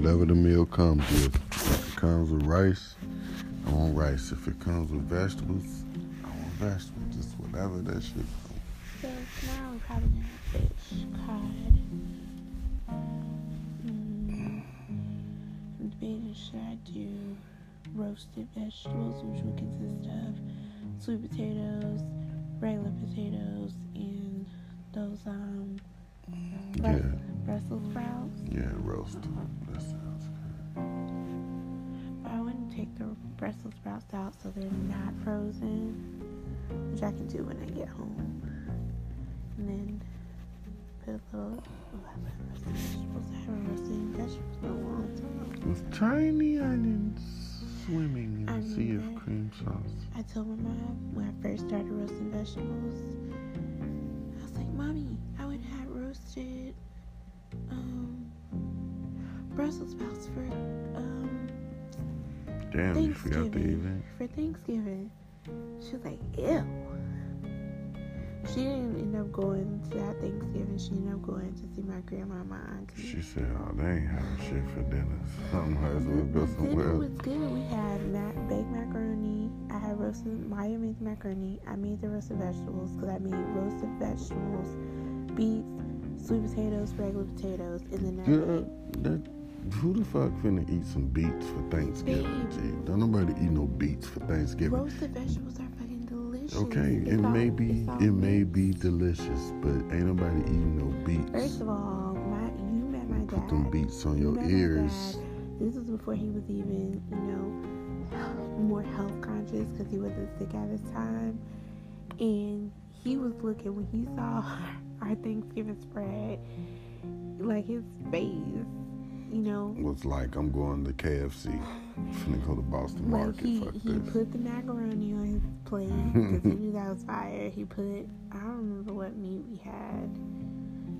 whatever the meal comes with. If it comes with rice, I want rice. If it comes with vegetables, I want vegetables. Just whatever that shit. So tomorrow we're probably gonna have fish, cod. Mm, I'm debating should I do roasted vegetables, which would consist of sweet potatoes, regular potatoes, and those um Yeah, Brussels sprouts. yeah, roast. That sounds good. But I wouldn't take the Brussels sprouts out so they're not frozen, which I can do when I get home. And then put a little. Oh, I haven't roasted vegetables. I haven't roasted vegetables in a long time. With tiny onions swimming in I a sea of cream sauce. I told my mom when I first started roasting vegetables, I was like, Mommy, Brussels sprouts for um, Damn, you forgot to Thanksgiving. even. For Thanksgiving. She was like, ew. She didn't end up going to that Thanksgiving. She ended up going to see my grandma and my auntie. She said, "Oh, they ain't having shit for dinner. So I might as well go The somewhere else." was good. We had ma- baked macaroni. I had roasted. Maya made the macaroni. I made the roasted vegetables because I made roasted vegetables, beets, sweet potatoes, regular potatoes, and then Yeah, that, who the fuck finna eat some beets for Thanksgiving? Babe. Don't nobody eat no beets for Thanksgiving. roasted vegetables are fucking delicious. Okay, It's it all- may be it may be delicious, but ain't nobody eating no beets. First of all, my you met my dad. Put them beets on You your ears. This was before he was even, you know, more health conscious because he wasn't sick at his time. And he was looking when he saw our Thanksgiving spread, like his face, you know, Was like I'm going to KFC. Finna go to Boston like Market. he Fuck he this. put the macaroni on his plate because he knew that was fire. He put I don't remember what meat we had,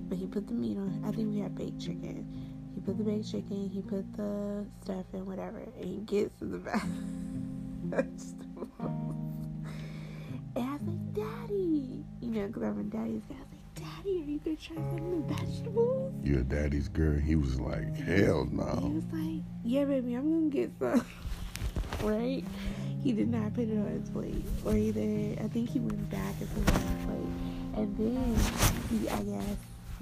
but he put the meat on. I think we had baked chicken. He put the baked chicken. He put the stuff in whatever, and he gets to the back. and I was like, Daddy, you know, because I'm a daddy's guy. I was like, Daddy, are you gonna try some of the vegetables? You're a daddy's girl. He was like, hell no. He was like, Yeah, baby, I'm gonna get some. right? He did not put it on his plate. Or either, I think he went back and put it on his plate. And then he, I guess,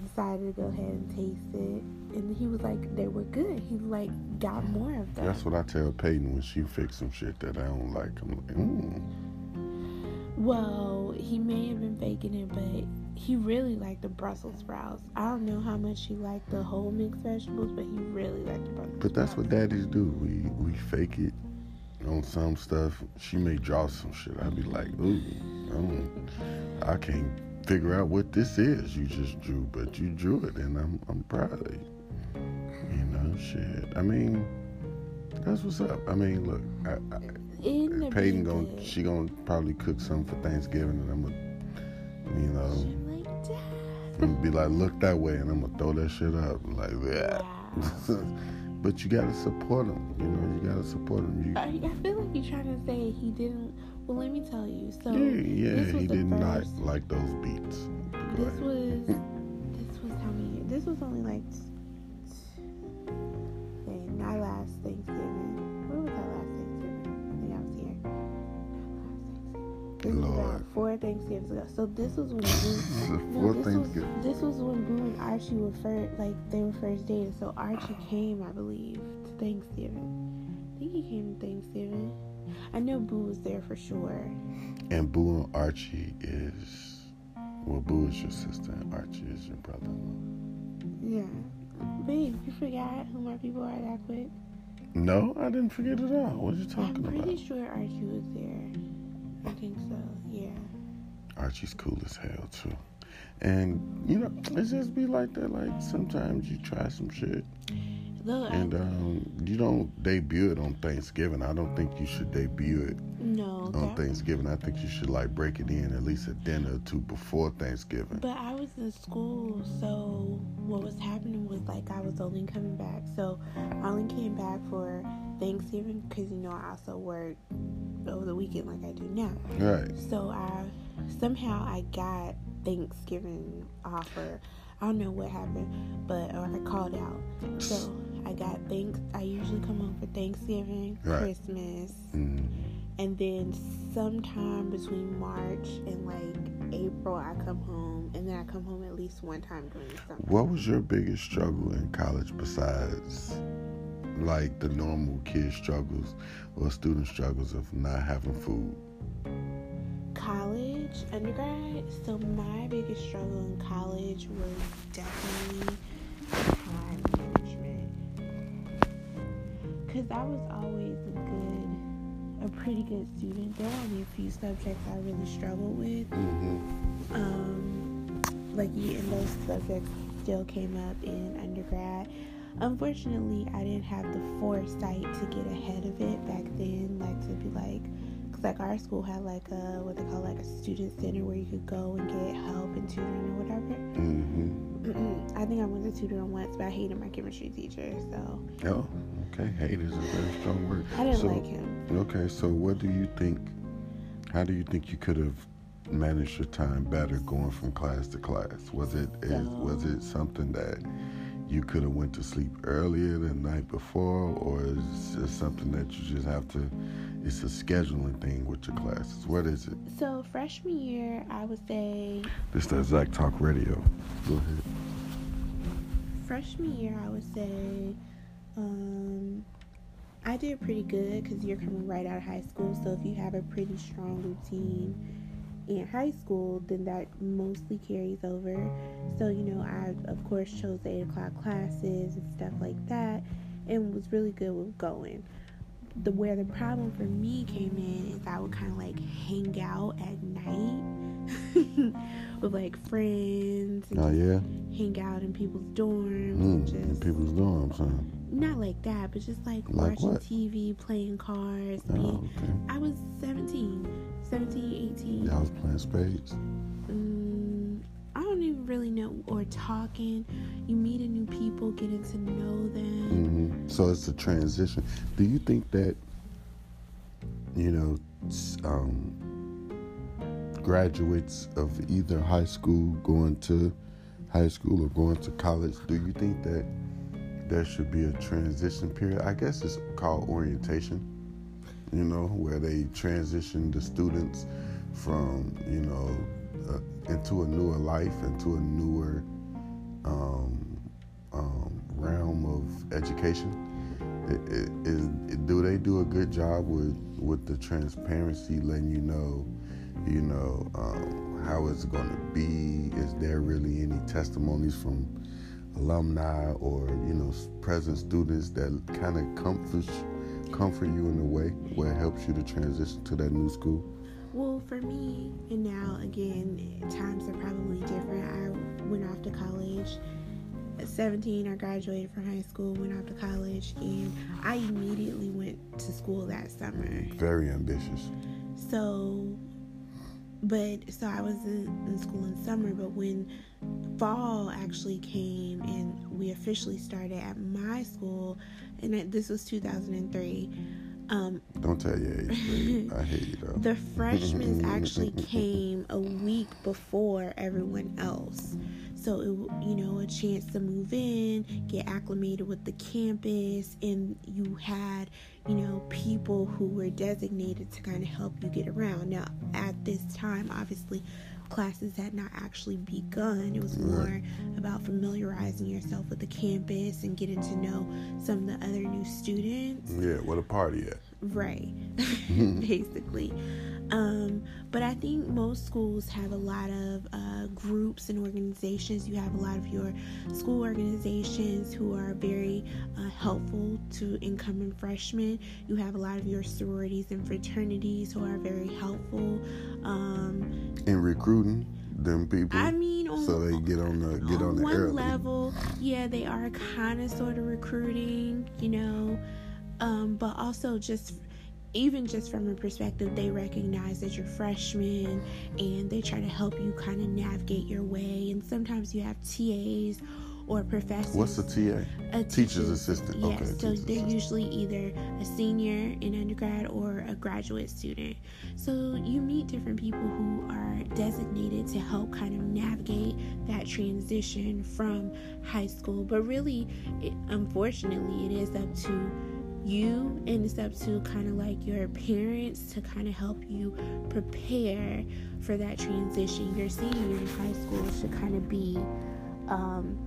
decided to go ahead and taste it. And he was like, They were good. He, like, got more of them. That's what I tell Peyton when she fix some shit that I don't like. I'm like, mm. Well, he may have been faking it, but he really liked the Brussels sprouts. I don't know how much he liked the whole mixed vegetables, but he really liked the Brussels But that's sprouts. what daddies do. We we fake it on some stuff. She may draw some shit. I'd be like, ooh, I, don't, I can't figure out what this is. You just drew, but you drew it, and I'm I'm proud of you. You know, shit. I mean, that's what's up. I mean, look, I, I, Ended up Peyton gonna she gonna probably cook something for Thanksgiving, and I'm gonna, you know, She like, Dad. I'm gonna be like, look that way, and I'm gonna throw that shit up, like that. Wow. but you gotta support them. You know, you gotta support them. You, I, I feel like you're trying to say he didn't. Well, let me tell you. So yeah, yeah, he the did not like those beets. Go This ahead. was this was how many? This was only like say not last Thanksgiving. Not last Thanksgiving. Was Lord. about four Thanksgivings ago. So this was when The Boo, no, this was this was when Boo and Archie were first like they were first dating. So Archie came, I believe, to Thanksgiving. I think he came to Thanksgiving. I know Boo was there for sure. And Boo and Archie is well, Boo is your sister, and Archie is your brother-in-law. Yeah. Babe, you forgot who my people are that quick? No, I didn't forget at all. What are you talking about? I'm pretty about? sure Archie was there. I think so, yeah. Archie's cool as hell too. And you know, it just be like that. Like sometimes you try some shit, Look, and um, you don't debut it on Thanksgiving. I don't think you should debut it no, on Thanksgiving. I think you should like break it in at least a dinner or two before Thanksgiving. but I was in school, so what was happening was like I was only coming back. So I only came back for Thanksgiving because you know I also work over the weekend like I do now. Right. So I somehow I got Thanksgiving offer. I don't know what happened, but or I called out. So I got thanks. I usually come home for Thanksgiving, right. Christmas, mm. and then sometime between March and like April, I come home, and then I come home at least one time during the summer. What was your biggest struggle in college besides? Like the normal kid struggles or student struggles of not having food? College, undergrad. So my biggest struggle in college was definitely time management. Cause I was always a good, a pretty good student. There were only a few subjects I really struggled with. Mm-hmm. Um, like and those subjects still came up in undergrad Unfortunately, I didn't have the foresight to get ahead of it back then, like to be like, cause like our school had like a what they call like a student center where you could go and get help and tutoring or whatever. Mm-hmm. I think I went to tutoring once, but I hated my chemistry teacher. So. Oh, okay. Hate is a very strong word. I didn't so, like him. Okay, so what do you think? How do you think you could have managed your time better going from class to class? Was it so, is, was it something that you could have went to sleep earlier the night before, or is it something that you just have to? It's a scheduling thing with your classes. What is it? So freshman year, I would say. This is Zach Talk Radio. Go ahead. Freshman year, I would say. Um, I did pretty good because you're coming right out of high school. So if you have a pretty strong routine in high school, then that mostly carries over. So, you know, I of course chose the 8 o'clock classes and stuff like that and was really good with going. The where the problem for me came in is I would kind of like hang out at night with like friends. oh yeah. Hang out in people's dorms. Mm, just, in people's dorms, huh? Not like that, but just like, like watching what? TV, playing cards. Oh, being, okay. I was 17 17, 18. Y'all was playing spades? Mm, I don't even really know. Or talking. You meet a new people, getting to know them. Mm-hmm. So it's a transition. Do you think that, you know, um, graduates of either high school going to high school or going to college, do you think that there should be a transition period? I guess it's called orientation you know, where they transition the students from, you know, into a newer life, into a newer um, um, realm of education. do they do a good job with with the transparency, letting you know, you know, um, how it's going to be? Is there really any testimonies from alumni or you know present students that kind of comforts comfort you in a way where it helps you to transition to that new school? Well, for me, and now again, times are probably different. I went off to college at 17. I graduated from high school, went off to college, and I immediately went to school that summer. Very ambitious. So, but so I was in, in school in summer, but when fall actually came and we officially started at my school, and this was 2003. Um, Don't tell your age, I hate you though. The freshmen actually came a week before everyone else. So, it, you know, a chance to move in, get acclimated with the campus, and you had, you know, people who were designated to kind of help you get around. Now, at this time, obviously, classes had not actually begun. It was more about familiarizing yourself with the campus and getting to know some of the other new students. Yeah, what a party at. Right, basically. Um, but I think most schools have a lot of uh, groups and organizations. You have a lot of your school organizations who are very uh, helpful to incoming freshmen. You have a lot of your sororities and fraternities who are very helpful. Um, in recruiting them people. I mean, on, so they get on the get on, on the one early. level. Yeah, they are kind of sort of recruiting, you know, um, but also just even just from a perspective, they recognize that you're freshmen and they try to help you kind of navigate your way. And sometimes you have TAs or professors. What's a TA? A Teacher's assistant. Yeah, Okay, so they're assistant. usually either a senior in undergrad or a graduate student. So you meet different people who are designated to help kind of navigate that transition from high school. But really, it, unfortunately, it is up to you and it's up to kind of like your parents to kind of help you prepare for that transition. Your senior year in high school should kind of be um,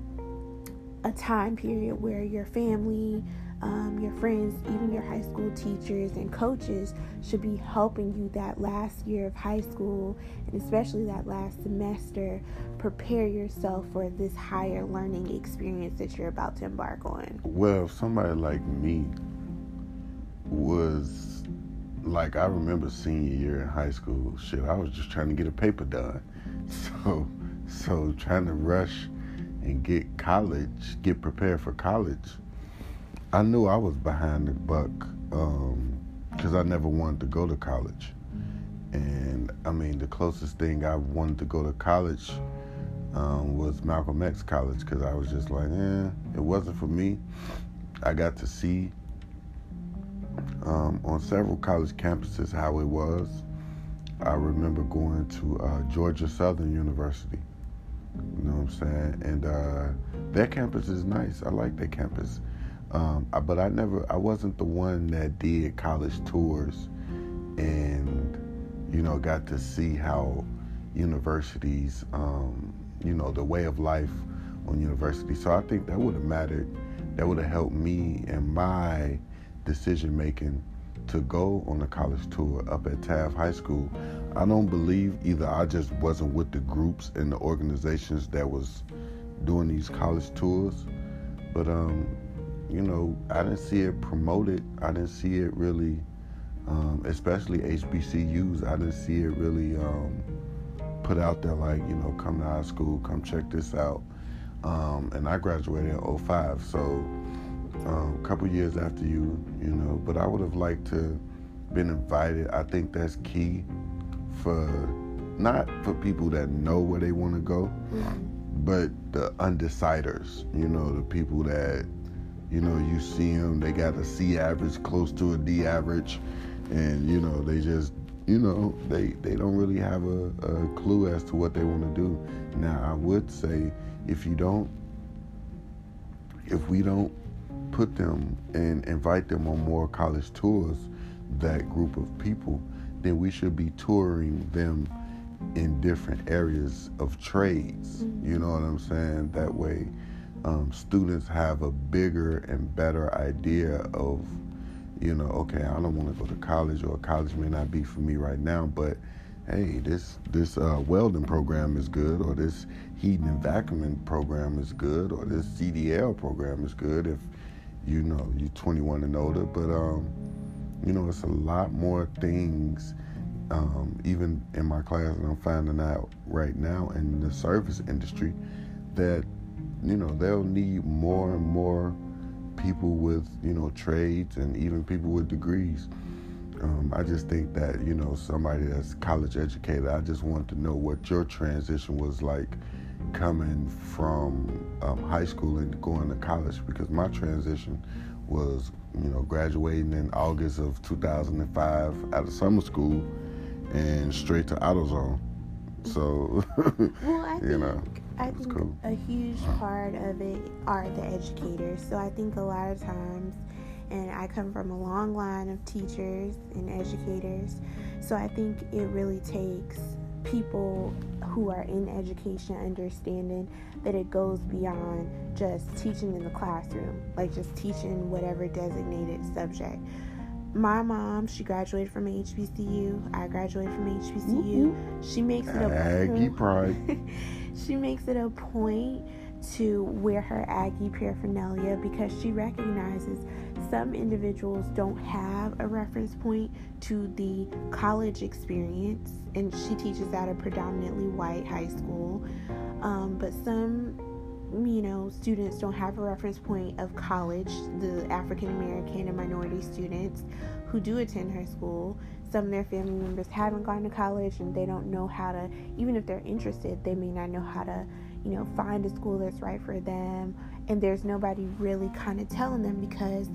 a time period where your family, um, your friends, even your high school teachers and coaches should be helping you that last year of high school and especially that last semester prepare yourself for this higher learning experience that you're about to embark on. Well, if somebody like me was like I remember senior year in high school, shit, I was just trying to get a paper done. So so trying to rush and get college, get prepared for college. I knew I was behind the buck because I never wanted to go to college. And I mean, the closest thing I wanted to go to college um, was Malcolm X College because I was just like, eh, it wasn't for me. I got to see um, on several college campuses how it was. I remember going to uh, Georgia Southern University. You know what I'm saying? And uh, their campus is nice. I like their campus. Um, I- but I never, I wasn't the one that did college tours and, you know, got to see how universities, um, you know, the way of life on university. So I think that would have mattered. That would have helped me and my decision making to go on a college tour up at Taft High School. I don't believe either I just wasn't with the groups and the organizations that was doing these college tours, but um, you know, I didn't see it promoted. I didn't see it really, um, especially HBCUs. I didn't see it really um, put out there like, you know, come to our school, come check this out. Um, and I graduated in 05, so um, a couple years after you, you know. But I would have liked to been invited. I think that's key for not for people that know where they want to go, but the undeciders. You know, the people that you know you see them, they got a C average close to a D average, and you know they just you know they they don't really have a, a clue as to what they want to do. Now I would say if you don't if we don't put them and invite them on more college tours, that group of people, then we should be touring them in different areas of trades. You know what I'm saying? That way, um, students have a bigger and better idea of, you know, okay, I don't want to go to college, or college may not be for me right now, but hey, this this uh, welding program is good, or this heating and vacuuming program is good, or this CDL program is good if you know you're 21 and older. But um, you know, it's a lot more things. Um, even in my class, and I'm finding out right now in the service industry that you know they'll need more and more people with you know trades and even people with degrees. Um, I just think that you know somebody that's college educated. I just want to know what your transition was like coming from um, high school and going to college because my transition was you know graduating in August of 2005 out of summer school and straight to AutoZone. So Well, I think, you know I think cool. a huge part of it are the educators. So I think a lot of times, and I come from a long line of teachers and educators, so I think it really takes people who are in education understanding that it goes beyond just teaching in the classroom, like just teaching whatever designated subject. My mom, she graduated from HBCU. I graduated from HBCU. Mm-hmm. She makes it a Aggie pride. she makes it a point to wear her Aggie paraphernalia because she recognizes some individuals don't have a reference point to the college experience, and she teaches at a predominantly white high school. Um, but some, you know, students don't have a reference point of college, the African American and minority students who do attend her school. Some of their family members haven't gone to college and they don't know how to, even if they're interested, they may not know how to, you know, find a school that's right for them. And there's nobody really kind of telling them because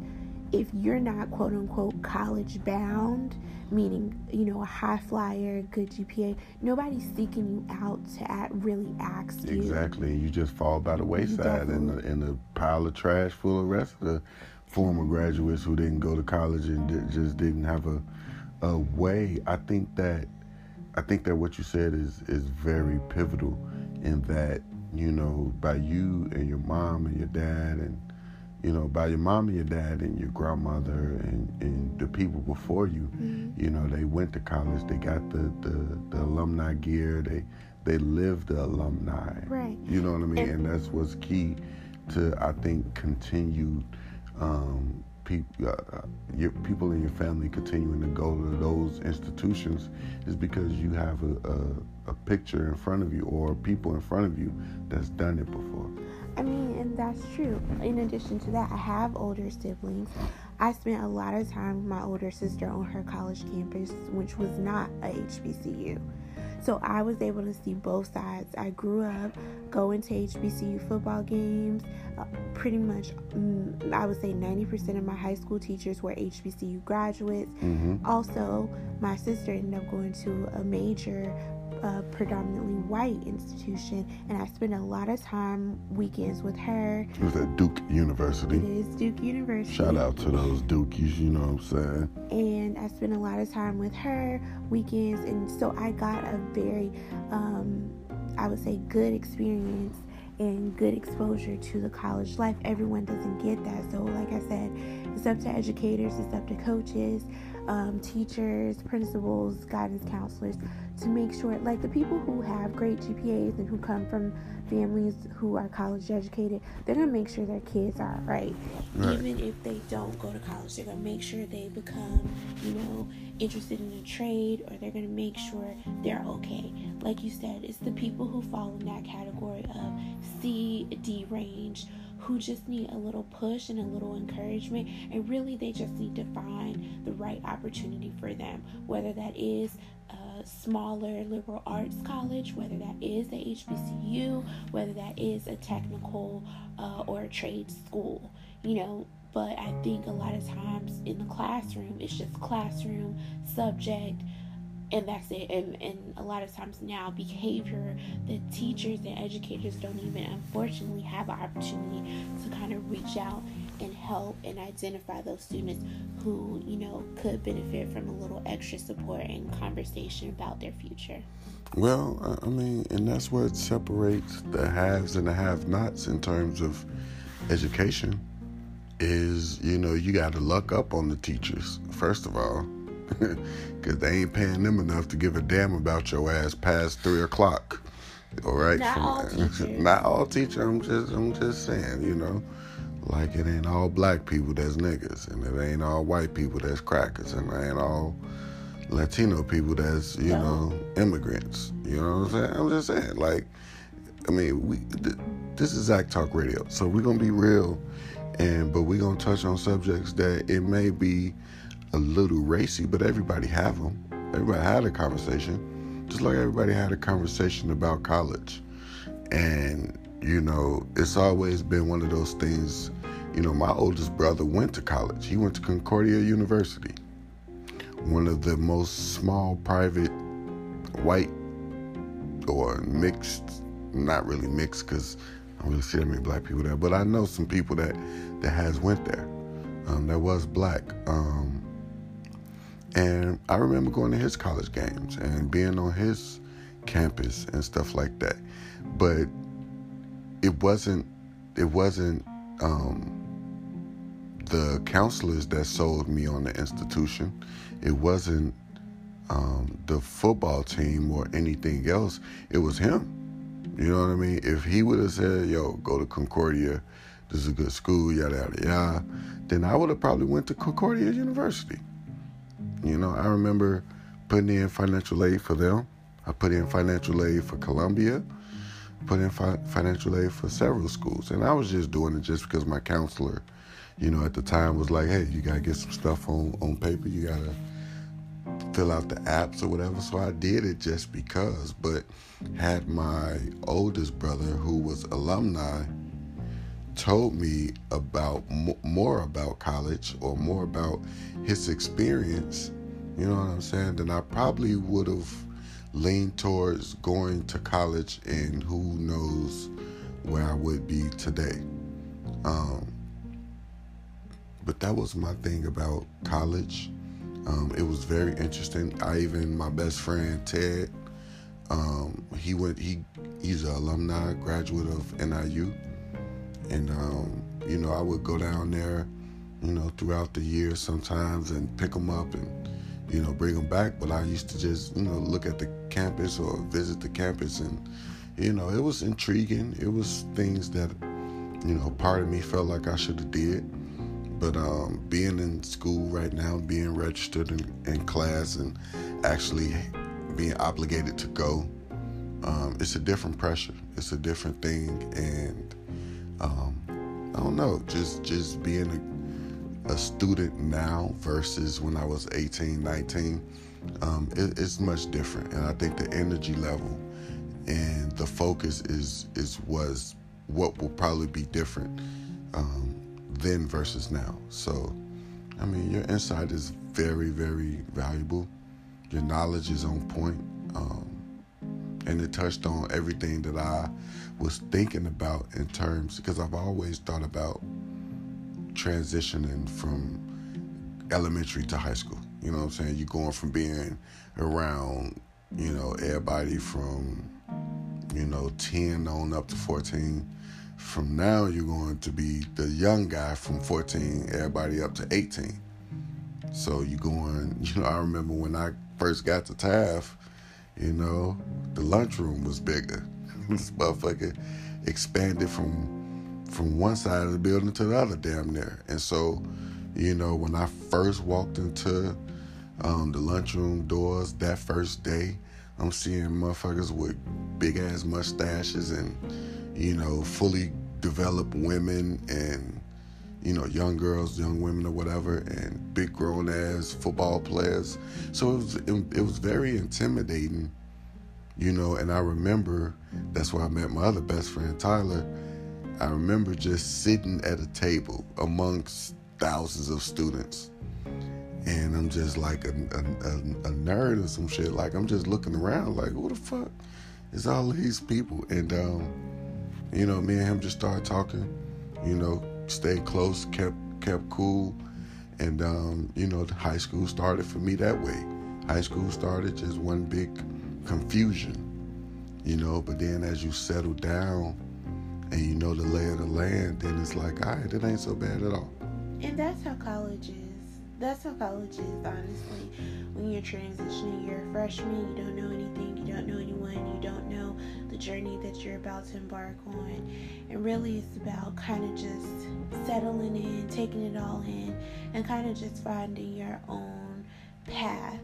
if you're not quote unquote college bound, meaning, you know, a high flyer, good GPA, nobody's seeking you out to at, really ask you. Exactly. You just fall by the wayside in a, in a pile of trash full of rest of the former graduates who didn't go to college and did, just didn't have a, a way. I think that I think that what you said is is very pivotal in that you know by you and your mom and your dad and you know by your mom and your dad and your grandmother and, and the people before you mm-hmm. you know they went to college they got the, the, the alumni gear they they lived the alumni. Right. You know what i mean? And, and that's what's key to i think continued um, people, uh, your people in your family continuing to go to those institutions is because you have a, a, a, picture in front of you or people in front of you that's done it before. I mean, and that's true. In addition to that, I have older siblings. I spent a lot of time with my older sister on her college campus, which was not a HBCU. So I was able to see both sides. I grew up going to HBCU football games. Uh, pretty much, mm, I would say 90% of my high school teachers were HBCU graduates. Mm-hmm. Also, my sister ended up going to a major a predominantly white institution, and I spent a lot of time weekends with her. It was at Duke University. It is Duke University. Shout out to those Dukies, you know what I'm saying? And I spent a lot of time with her weekends, and so I got a very, um, I would say, good experience and good exposure to the college life. Everyone doesn't get that. So, like I said, it's up to educators, it's up to coaches, um, teachers, principals, guidance counselors to make sure, like the people who have great GPAs and who come from families who are college educated, they're gonna make sure their kids are right. right. Even if they don't go to college, they're gonna make sure they become, you know, interested in a trade or they're gonna make sure they're okay. Like you said, it's the people who fall in that category of C, D range who just need a little push and a little encouragement. And really, they just need to find the right opportunity for them, whether that is a smaller liberal arts college, whether that is a HBCU, whether that is a technical uh, or a trade school, you know. But I think a lot of times in the classroom, it's just classroom subject and that's it. And, and a lot of times now behavior the teachers and educators don't even unfortunately have an opportunity to kind of reach out and help and identify those students who you know could benefit from a little extra support and conversation about their future. Well i mean and that's what separates the haves and the have nots in terms of education is you know you got to luck up on the teachers first of all because they ain't paying them enough to give a damn about your ass past three o'clock. All right, not all teachers. not all teachers. I'm just, I'm just saying, you know, like it ain't all black people that's niggas, and it ain't all white people that's crackers, and it ain't all Latino people that's, you no. know, immigrants. You know what I'm saying? I'm just saying, like, I mean, we. Th- this is Zach Talk Radio, so we're gonna be real, and but we're gonna touch on subjects that it may be a little racy, but everybody have them. Everybody had a conversation, just like everybody had a conversation about college. And you know, it's always been one of those things. You know, my oldest brother went to college. He went to Concordia University, one of the most small private white or mixed, not really mixed because I don't really see that many black people there, but I know some people that that has went there. Um, that was black. Um, and I remember going to his college games and being on his campus and stuff like that. But it wasn't it wasn't um, the counselors that sold me on the institution. It wasn't um, the football team or anything else. It was him. You know what I mean? If he would have said, "Yo, go to Concordia. This is a good school. Yada yada yada," then I would have probably went to Concordia University. You know, I remember putting in financial aid for them. I put in financial aid for Columbia, put in fi- financial aid for several schools. And I was just doing it just because my counselor, you know, at the time was like, hey, you got to get some stuff on, on paper. You got to fill out the apps or whatever. So I did it just because. But had my oldest brother, who was alumni, told me about more about college or more about his experience, you know what I'm saying, then I probably would have leaned towards going to college and who knows where I would be today. Um, but that was my thing about college. Um, it was very interesting. I even my best friend Ted, um, he went he he's an alumni graduate of NIU, and um, you know I would go down there, you know throughout the year sometimes and pick them up and you know bring them back. But I used to just you know look at the campus or visit the campus and you know it was intriguing. It was things that you know part of me felt like I should have did but um, being in school right now, being registered in, in class, and actually being obligated to go, um, it's a different pressure. It's a different thing, and um, I don't know. Just just being a, a, student now versus when I was 18, 19, um, it, it's much different. And I think the energy level and the focus is is was what will probably be different. Um, then versus now. So, I mean, your insight is very, very valuable. Your knowledge is on point. Um, and it touched on everything that I was thinking about in terms, because I've always thought about transitioning from elementary to high school. You know what I'm saying? You're going from being around, you know, everybody from, you know, 10 on up to 14 from now you're going to be the young guy from 14 everybody up to 18 so you're going you know i remember when i first got to taft you know the lunchroom was bigger this motherfucker expanded from from one side of the building to the other damn near and so you know when i first walked into um, the lunchroom doors that first day i'm seeing motherfuckers with big ass mustaches and you know, fully developed women and, you know, young girls, young women or whatever, and big grown ass football players. So it was, it, it was very intimidating, you know, and I remember that's where I met my other best friend, Tyler. I remember just sitting at a table amongst thousands of students. And I'm just like a, a, a, a nerd or some shit. Like, I'm just looking around, like, who the fuck is all these people? And, um, you know, me and him just started talking. You know, stayed close, kept kept cool, and um, you know, high school started for me that way. High school started just one big confusion, you know. But then as you settle down and you know the lay of the land, then it's like, all right, it ain't so bad at all. And that's how college is that's how college is, honestly. When you're transitioning, you're a freshman, you don't know anything, you don't know anyone, you don't know the journey that you're about to embark on. And really, it's about kind of just settling in, taking it all in, and kind of just finding your own path,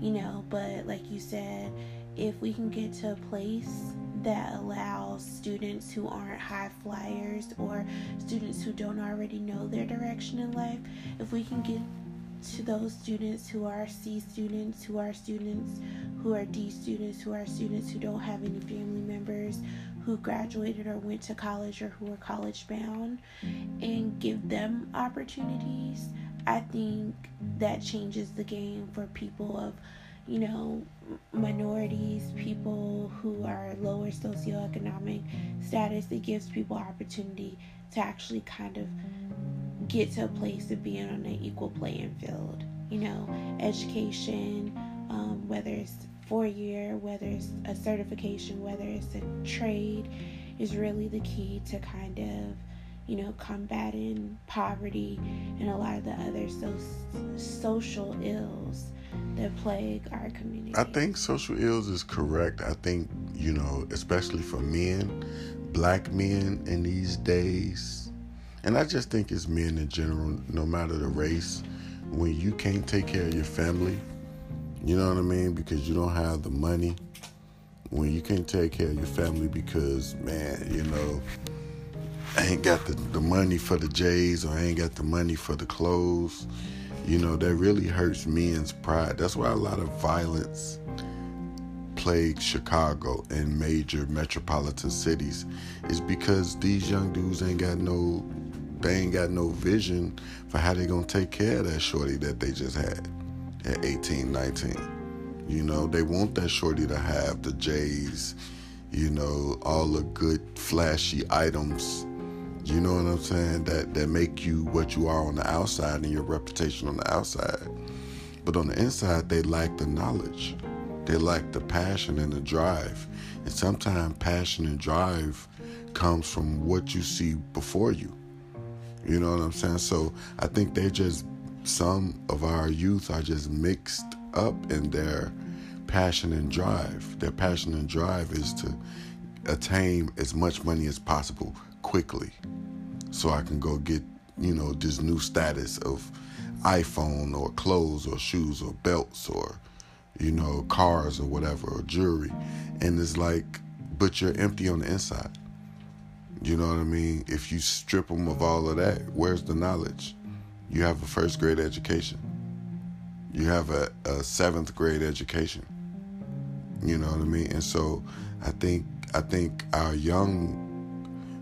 you know. But like you said, if we can get to a place that allows students who aren't high flyers or students who don't already know their direction in life, if we can get to those students who are C students, who are students who are D students, who are students who don't have any family members who graduated or went to college or who are college bound, and give them opportunities, I think that changes the game for people of you know, minorities, people who are lower socioeconomic status. It gives people opportunity to actually kind of get to a place of being on an equal playing field. You know, education, um, whether it's four year, whether it's a certification, whether it's a trade, is really the key to kind of you know, combating poverty and a lot of the other so- social ills that plague our community. I think social ills is correct. I think, you know, especially for men, black men in these days, and I just think it's men in general, no matter the race, when you can't take care of your family, you know what I mean? Because you don't have the money. When you can't take care of your family because, man, you know, I ain't got the, the money for the J's or I ain't got the money for the clothes You know, that really hurts men's pride. That's why a lot of violence plagues Chicago and major metropolitan cities is because these young dudes ain't got no they ain't got no vision for how they gonna take care of that shorty that they just had at 18, 19. You know, they want that shorty to have the J's, you know, all the good flashy items. You know what I'm saying? That that make you what you are on the outside and your reputation on the outside. But on the inside, they lack the knowledge. They lack the passion and the drive. And sometimes passion and drive comes from what you see before you. You know what I'm saying? So I think they just some of our youth are just mixed up in their passion and drive. Their passion and drive is to attain as much money as possible quickly so I can go get, you know, this new status of iPhone or clothes or shoes or belts or, you know, cars or whatever or jewelry. And it's like, but you're empty on the inside. You know what I mean? If you strip them of all of that, where's the knowledge? You have a first grade education. You have a, a seventh grade education. You know what I mean? And so I think I think our young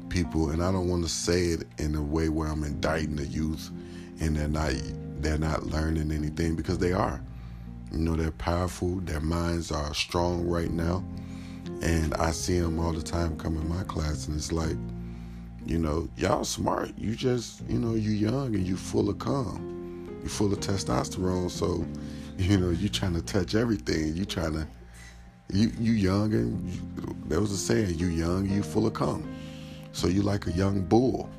people, and I don't want to say it in a way where I'm indicting the youth and they're not they're not learning anything because they are. You know, they're powerful, their minds are strong right now. And I see them all the time come in my class, and it's like, you know, y'all smart. You just, you know, you young and you full of calm. You full of testosterone, so you know you trying to touch everything. You trying to, you you young and you, there was a saying, you young, you full of calm. So you like a young bull.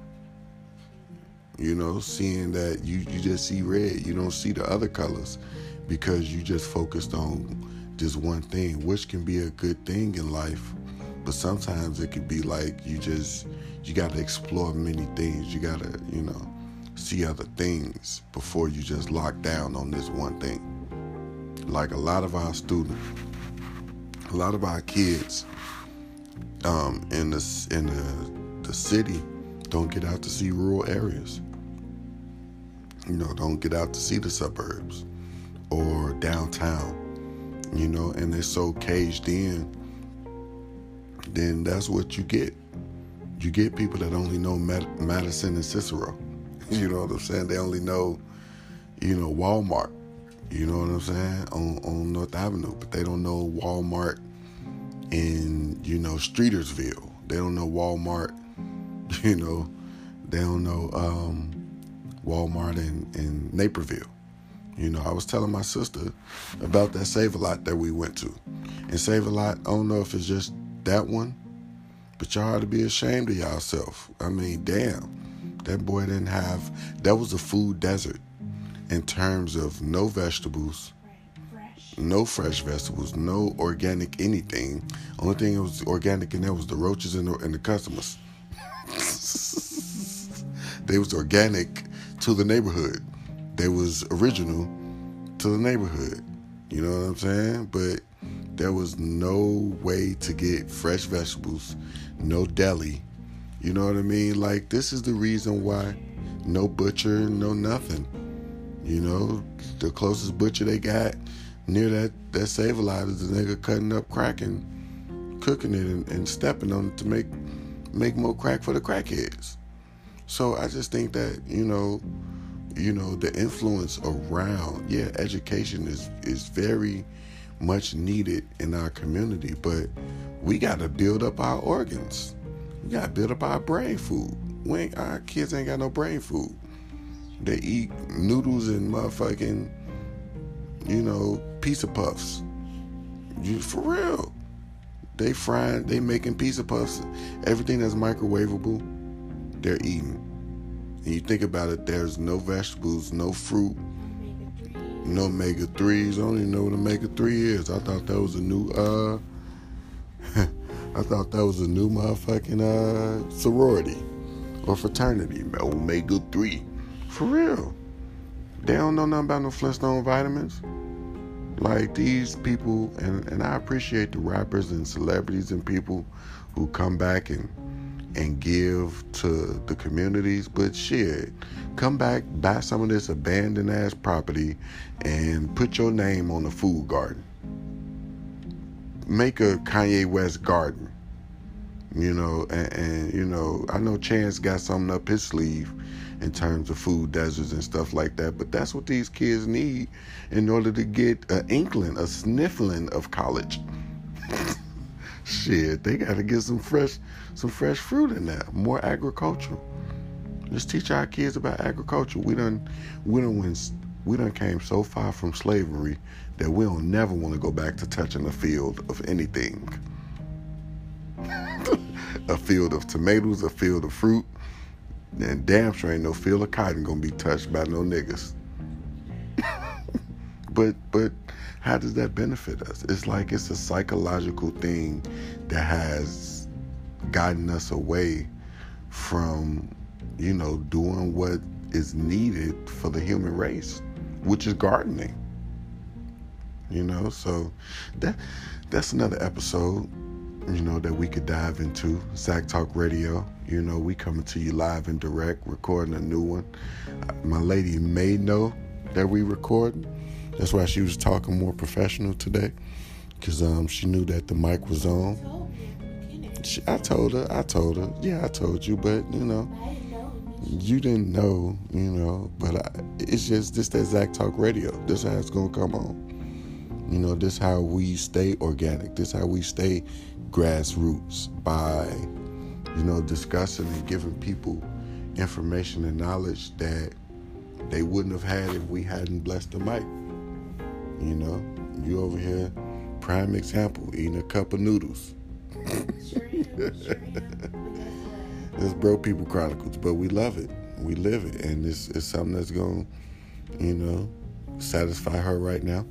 You know, seeing that you you just see red, you don't see the other colors because you just focused on just one thing, which can be a good thing in life. But sometimes it could be like you just you got to explore many things. You got to, you know, see other things before you just lock down on this one thing. Like a lot of our students, a lot of our kids um, in the in the, the city don't get out to see rural areas. You know, don't get out to see the suburbs or downtown. You know, and they're so caged in. Then that's what you get you get people that only know Madison and Cicero. You know what I'm saying? They only know, you know, Walmart. You know what I'm saying? On on North Avenue, but they don't know Walmart in you know Streeterville. They don't know Walmart. You know, they don't know um, Walmart in in Naperville. You know, I was telling my sister about that Save a Lot that we went to, and Save a Lot. I don't know if it's just that one but y'all ought to be ashamed of yourself. I mean, damn. That boy didn't have, that was a food desert in terms of no vegetables, no fresh vegetables, no organic anything. Only thing that was organic in there was the roaches and the, and the customers. They was organic to the neighborhood. They was original to the neighborhood. You know what I'm saying? But there was no way to get fresh vegetables, no deli. You know what I mean? Like this is the reason why no butcher, no nothing. You know, the closest butcher they got near that that save a lot is the nigga cutting up crack and cooking it and, and stepping on it to make make more crack for the crackheads. So I just think that you know, you know, the influence around yeah, education is is very much needed in our community, but we got to build up our organs. We got to build up our brain food. We our kids ain't got no brain food. They eat noodles and motherfucking, you know, pizza puffs. You, for real. They frying, they making pizza puffs. Everything that's microwavable, they're eating. And you think about it, there's no vegetables, no fruit, no omega threes. I don't even know what omega three is. I thought that was a new uh I thought that was a new motherfucking uh sorority or fraternity. Omega three. For real. They don't know nothing about no Flintstone vitamins. Like these people and, and I appreciate the rappers and celebrities and people who come back and and give to the communities. But shit, come back, buy some of this abandoned ass property, and put your name on the food garden. Make a Kanye West garden. You know, and, and you know, I know Chance got something up his sleeve in terms of food deserts and stuff like that. But that's what these kids need in order to get an inkling, a sniffling of college. Shit, they got to get some fresh, some fresh fruit in there. More agricultural. Let's teach our kids about agriculture. We done, we done went, we done came so far from slavery that we don't never want to go back to touching a field of anything. a field of tomatoes, a field of fruit, and damn sure ain't no field of cotton gonna be touched by no niggas. but but how does that benefit us? It's like it's a psychological thing that has gotten us away from, you know, doing what is needed for the human race, which is gardening. You know, so that that's another episode you know, that we could dive into. Zach Talk Radio, you know, we coming to you live and direct, recording a new one. My lady may know that we recording. That's why she was talking more professional today, because um, she knew that the mic was on. She, I told her, I told her, yeah, I told you, but you know, you didn't know, you know, but I, it's just this that Zach Talk Radio. This how it's gonna come on. You know, this how we stay organic. This how we stay grassroots by, you know, discussing and giving people information and knowledge that they wouldn't have had if we hadn't blessed the mic. You know, you over here, prime example, eating a cup of noodles. Sure It's Bro People Chronicles, but we love it. We live it. And it's, it's something that's going to, you know, satisfy her right now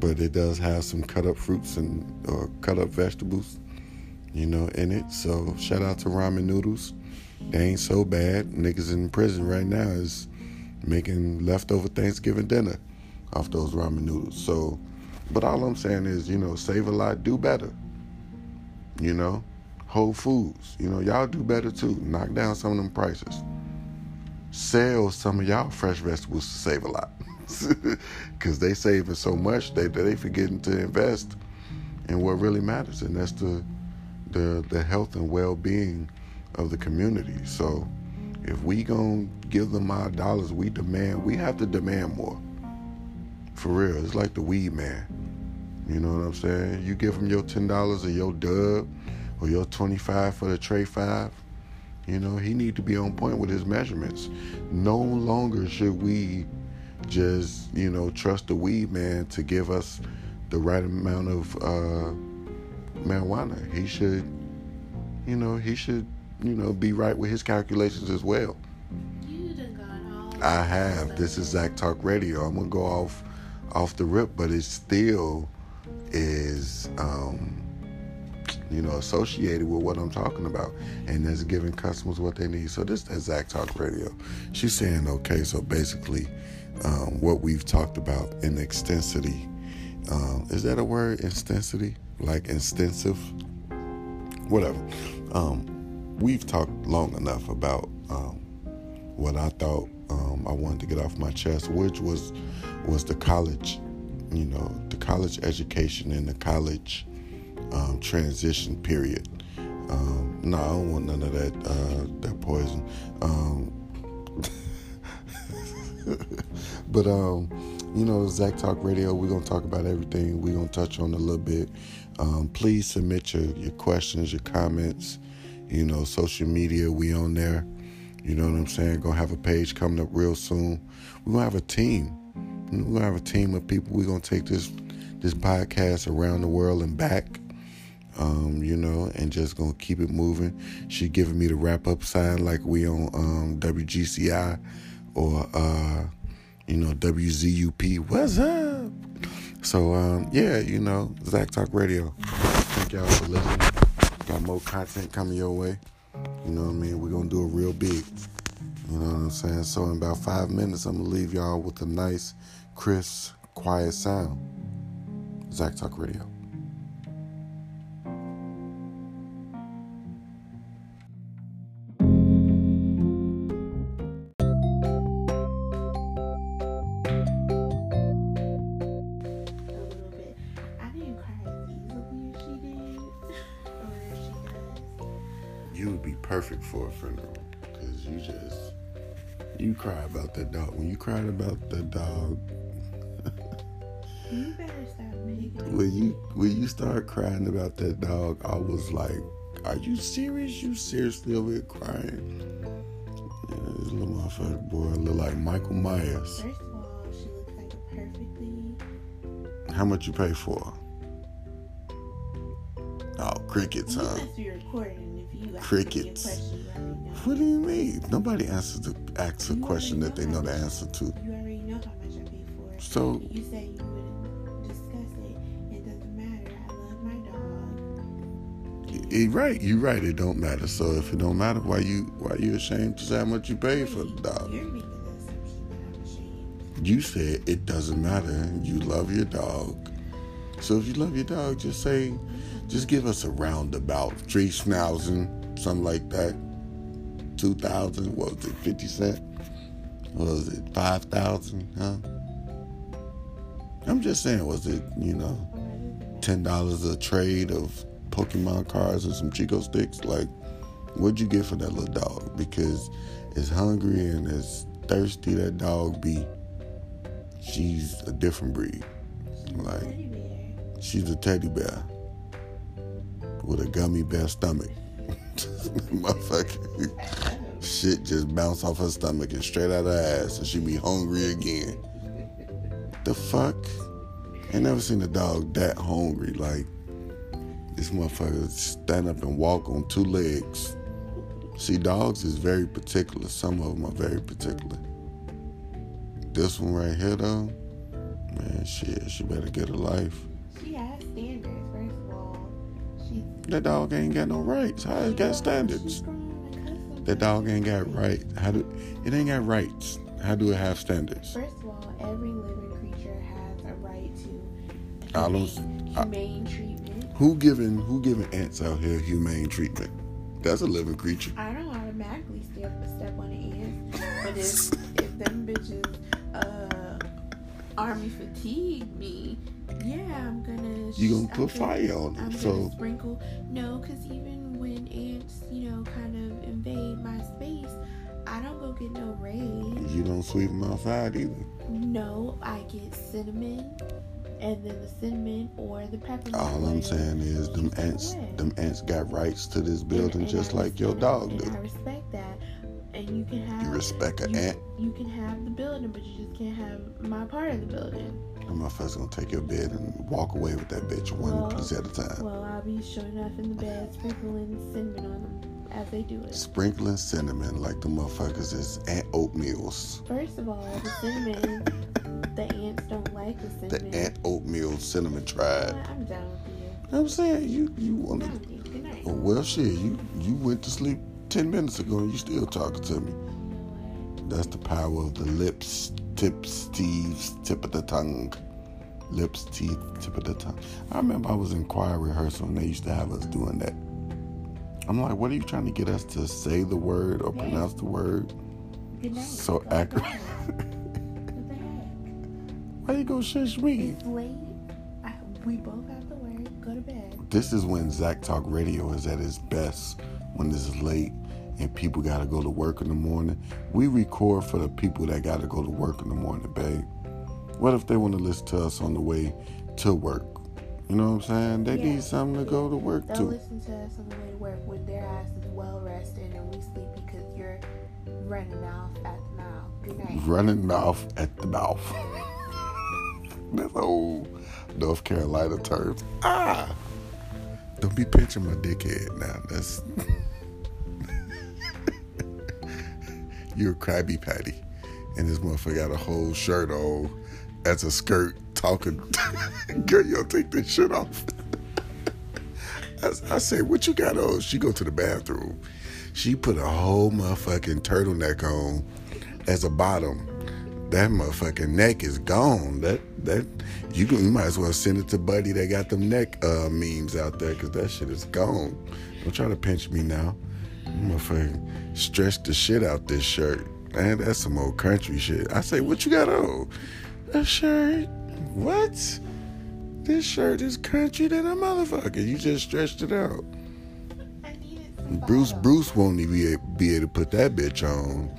but it does have some cut up fruits and or cut up vegetables, you know, in it. So shout out to ramen noodles. They ain't so bad. Niggas in prison right now is making leftover Thanksgiving dinner off those ramen noodles. So, but all I'm saying is, you know, Save A Lot, do better. You know, Whole Foods, you know, y'all do better too. Knock down some of them prices. Sell some of y'all fresh vegetables to Save A Lot because they saving so much they they forgetting to invest in what really matters, and that's the the the health and well being of the community. So if we gonna give them our dollars, we demand we have to demand more. For real, it's like the weed man. You know what I'm saying? You give them your ten dollars or your dub or your twenty five for the tray five. You know he need to be on point with his measurements. No longer should we just you know trust the weed man to give us the right amount of uh, marijuana. He should, you know, he should, you know, be right with his calculations as well. I have. This is Zach Talk Radio. I'm gonna go off off the rip, but it still is, um, you know, associated with what I'm talking about, and that's giving customers what they need. So this is Zach Talk Radio. She's saying okay. So basically, um, what we've talked about in extensity. Um, is that a word? Extensity? Like extensive? Whatever. Um, we've talked long enough about um, what I thought um, I wanted to get off my chest, which was was the college, you know, the college education and the college um, transition period. no, I don't want none of that uh, that poison. but um, you know, Zach Talk Radio, we're gonna talk about everything. We're gonna touch on a little bit. Um, please submit your, your questions, your comments. You know, social media, we on there. You know what I'm saying? Gonna have a page coming up real soon. We're gonna have a team. We're gonna have a team of people. We're gonna take this this podcast around the world and back. Um, you know, and just gonna keep it moving. She giving me the wrap up sign like we on um, WGCI or uh, you know WZUP. What's up? So um, yeah, you know Zach Talk Radio. Thank y'all for listening. Got more content coming your way. You know what I mean? We're gonna do it real big. You know what I'm saying? So in about five minutes, I'm gonna leave y'all with a nice, crisp, quiet sound. Zach Talk Radio. For a funeral because you just you cry about that dog. When you cried about that dog, You better stop making when you when you start crying about that dog, I was like, "Are you serious? You seriously over here crying?" Yeah, this little motherfucker boy look like Michael Myers. First of all, she looks like a perfectly. How much you pay for? Oh, crickets, You huh? must be recording you Crickets. Me a question you already know. What do you mean? Nobody answers the asks a question that they know the answer to. You already know how much I for. So You say you wouldn't discuss it. It doesn't matter. I love my dog. right, you right. It don't matter. So if it don't matter, why you why you ashamed to say how much you paid for the dog? You're making the assumption that I'm ashamed. You said it doesn't matter. You love your dog. So if you love your dog, just say, just give us a roundabout three thousand, something like that. Two thousand. What was it? Fifty cent. What was it? Five thousand? Huh? I'm just saying. Was it you know Or it doesn't matter. ten dollars a trade of Pokemon cards and some Chick-O-Sticks? Like, what'd you get for that little dog? Because as hungry and as thirsty that dog be, she's a different breed. Like, she's a teddy bear with a gummy bear stomach. Motherfucker, shit just bounce off her stomach and straight out her ass, and she be hungry again. The fuck? I never seen a dog that hungry. Like this motherfucker stand up and walk on two legs. See, dogs is very particular. Some of them are very particular. This one right here, though, man, shit, she better get a life. That dog ain't got no rights. How it got standards? That dog ain't got rights. How do it ain't got rights? How do it have standards? First of all, every living creature has a right to I humane, I- humane treatment. Who giving who giving ants out here humane treatment? That's a living creature. I don't automatically step step on the ants, but if if them bitches uh army fatigue me, yeah, I'm gonna. You gonna I'm put fire on I'm them. gonna So sprinkle. No, because even when ants, you know, kind of invade my space, I don't go get no raid. you don't sweep them outside either. No, I get cinnamon, and then the cinnamon or the peppermint. All I'm saying is them ants them ants got rights to this building and just I like your dog and do. I respect that, and you can have You respect an you, ant? you can have the building, but you just can't have my part of the building. Them motherfuckers gonna take your bed and walk away with that bitch one Well- piece at a time. Well, I'll be sure enough in the bed sprinkling cinnamon on them as they do it. Sprinkling cinnamon like the motherfuckers is ant oatmeals. First of all, the cinnamon, the ants don't like the cinnamon. The ant oatmeal cinnamon tribe. But I'm done with you. I'm saying you you wanna done with you. Good night. Oh, well, shit, you you went to sleep ten minutes ago and you still talking to me. You know what? That's the power of the lips, tips, teeth, tip of the tongue. Lips, teeth, tip of the tongue. I remember I was in choir rehearsal and they used to have us doing that. I'm like, what are you trying to get us to say the word or pronounce the word? So accurate. bed. What the? Why you gonna shush me? It's late. I, we both have to work. Go to bed. This is when Zach Talk Radio is at its best. When this is late and people gotta go to work in the morning. We record for the people that gotta go to work in the morning, babe. What if they want to listen to us on the way to work? You know what I'm saying? They Yeah. need something to go to work They'll to. listen to us on the way to work with their ass is well rested and we sleep because you're running off at the mouth. Good night. Running mouth at the mouth. That's old North Carolina terms. Ah! Don't be pinching my dickhead now. That's. You're a Krabby Patty. And this motherfucker got a whole shirt on as a skirt talking. Girl, you don't take this shit off. I, I say, what you got on? She go to the bathroom. She put a whole motherfucking turtleneck on as a bottom. That motherfucking neck is gone. That that you you might as well send it to Buddy that got them neck uh, memes out there because that shit is gone. Don't try to pinch me now. Motherfucking stretch the shit out this shirt. Man, that's some old country shit. I say, what you got on? That shirt? What? This shirt is country than a motherfucker. You just stretched it out. Bruce Bruce won't even be be able to put that bitch on.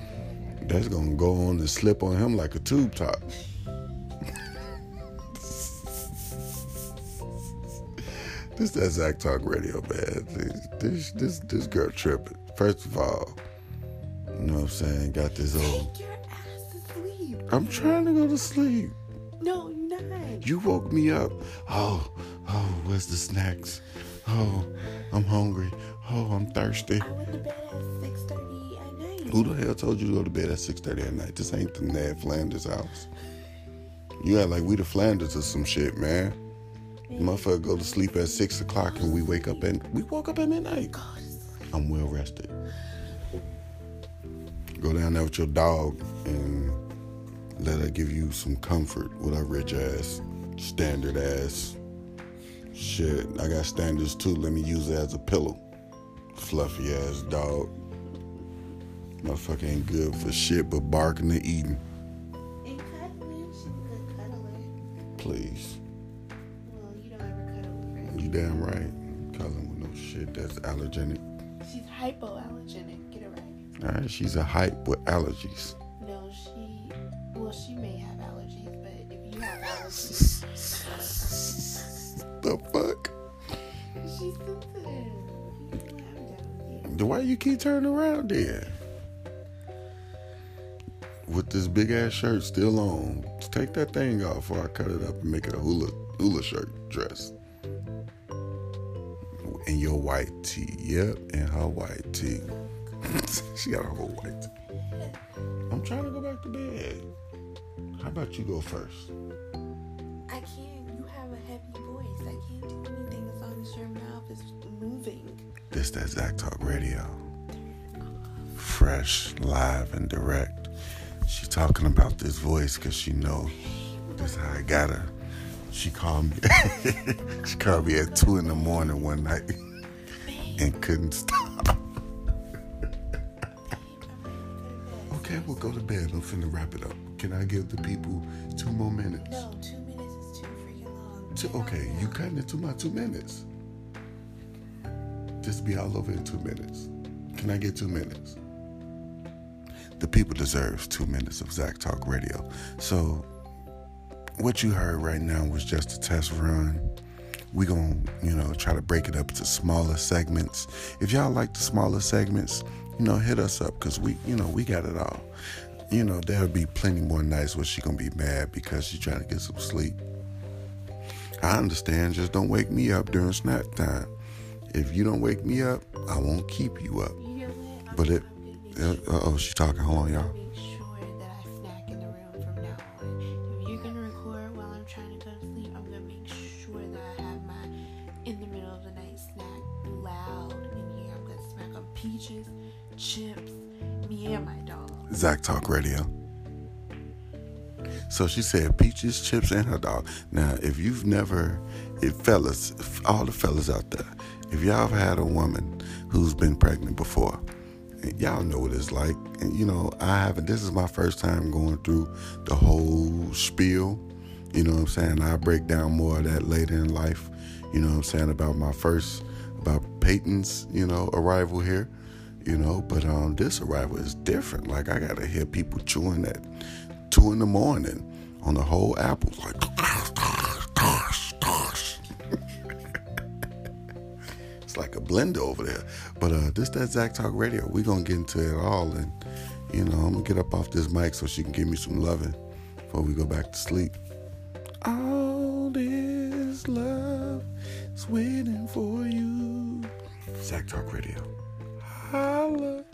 That's gonna go on and slip on him like a tube top. This that Zach Talk Radio, man. This this this girl tripping. First of all, you know what I'm saying? Got this old. Take your ass to sleep. I'm trying to go to sleep. No, you're not. You woke me up. Oh, oh, where's the snacks? Oh, I'm hungry. Oh, I'm thirsty. I went to bed at six thirty at night. Who the hell told you to go to bed at 6.30 at night? This ain't the Ned Flanders house. You act like we the Flanders or some shit, man. Motherfucker go to sleep at 6 o'clock and we wake up and we woke up at midnight. I'm well rested. Go down there with your dog and let her give you some comfort with her rich ass, standard ass shit. I got standards too. Let me use it as a pillow. Fluffy ass dog. Motherfucker ain't good for shit but barking and eating. And cuddling, she's a good cuddler. Please. You damn right. Cuddling with no shit that's allergenic. She's hypoallergenic. Get it right. Alright, she's a hype with allergies. No, she. Well, she may have allergies, but if you have allergies, the fuck? she's sensitive. You can have down with you. Why you keep turning around there? With this big ass shirt still on, take that thing off before I cut it up and make it a hula hula shirt dress. And your white tee, yep, and her white tee. she got a whole white tee. I'm trying to go back to bed. How about you go first? I can't. You have a heavy voice. I can't do anything as long as your mouth is moving. This that Zach Talk Radio. Fresh, live, and direct. She talking about this voice because she know that's how I got her. She called me. she called me at two in the morning one night and couldn't stop. Okay, we'll go to bed. I'm finna wrap it up. Can I give the people two more minutes? No, two minutes is too freaking long. Two, okay, you cutting it to my two minutes. Just be all over in two minutes. Can I get two minutes? The people deserves two minutes of Zach Talk Radio. So, what you heard right now was just a test run. We gonna, you know, try to break it up into smaller segments. If y'all like the smaller segments, you know, hit us up because we, you know, we got it all. You know, there'll be plenty more nights where she gonna be mad because she's trying to get some sleep. I understand. Just don't wake me up during snack time. If you don't wake me up, I won't keep you up. You know what? I'm, But it- Uh oh, she's talking. Hold on, y'all. Zach Talk Radio. So she said peaches, chips, and her dog. Now, if you've never, if fellas, if all the fellas out there, if y'all have had a woman who's been pregnant before, y'all know what it's like. And you know, I haven't. This is my first time going through the whole spiel. You know what I'm saying? I break down more of that later in life. You know what I'm saying about my first, about Peyton's, you know, arrival here. You know, but um, this arrival is different. Like I gotta hear people chewing at two in the morning on the whole apples, like it's like a blender over there. But uh, this that Zach Talk Radio. We gonna get into it all, and you know I'm gonna get up off this mic so she can give me some loving before we go back to sleep. All this love is waiting for you. Zach Talk Radio. Holla.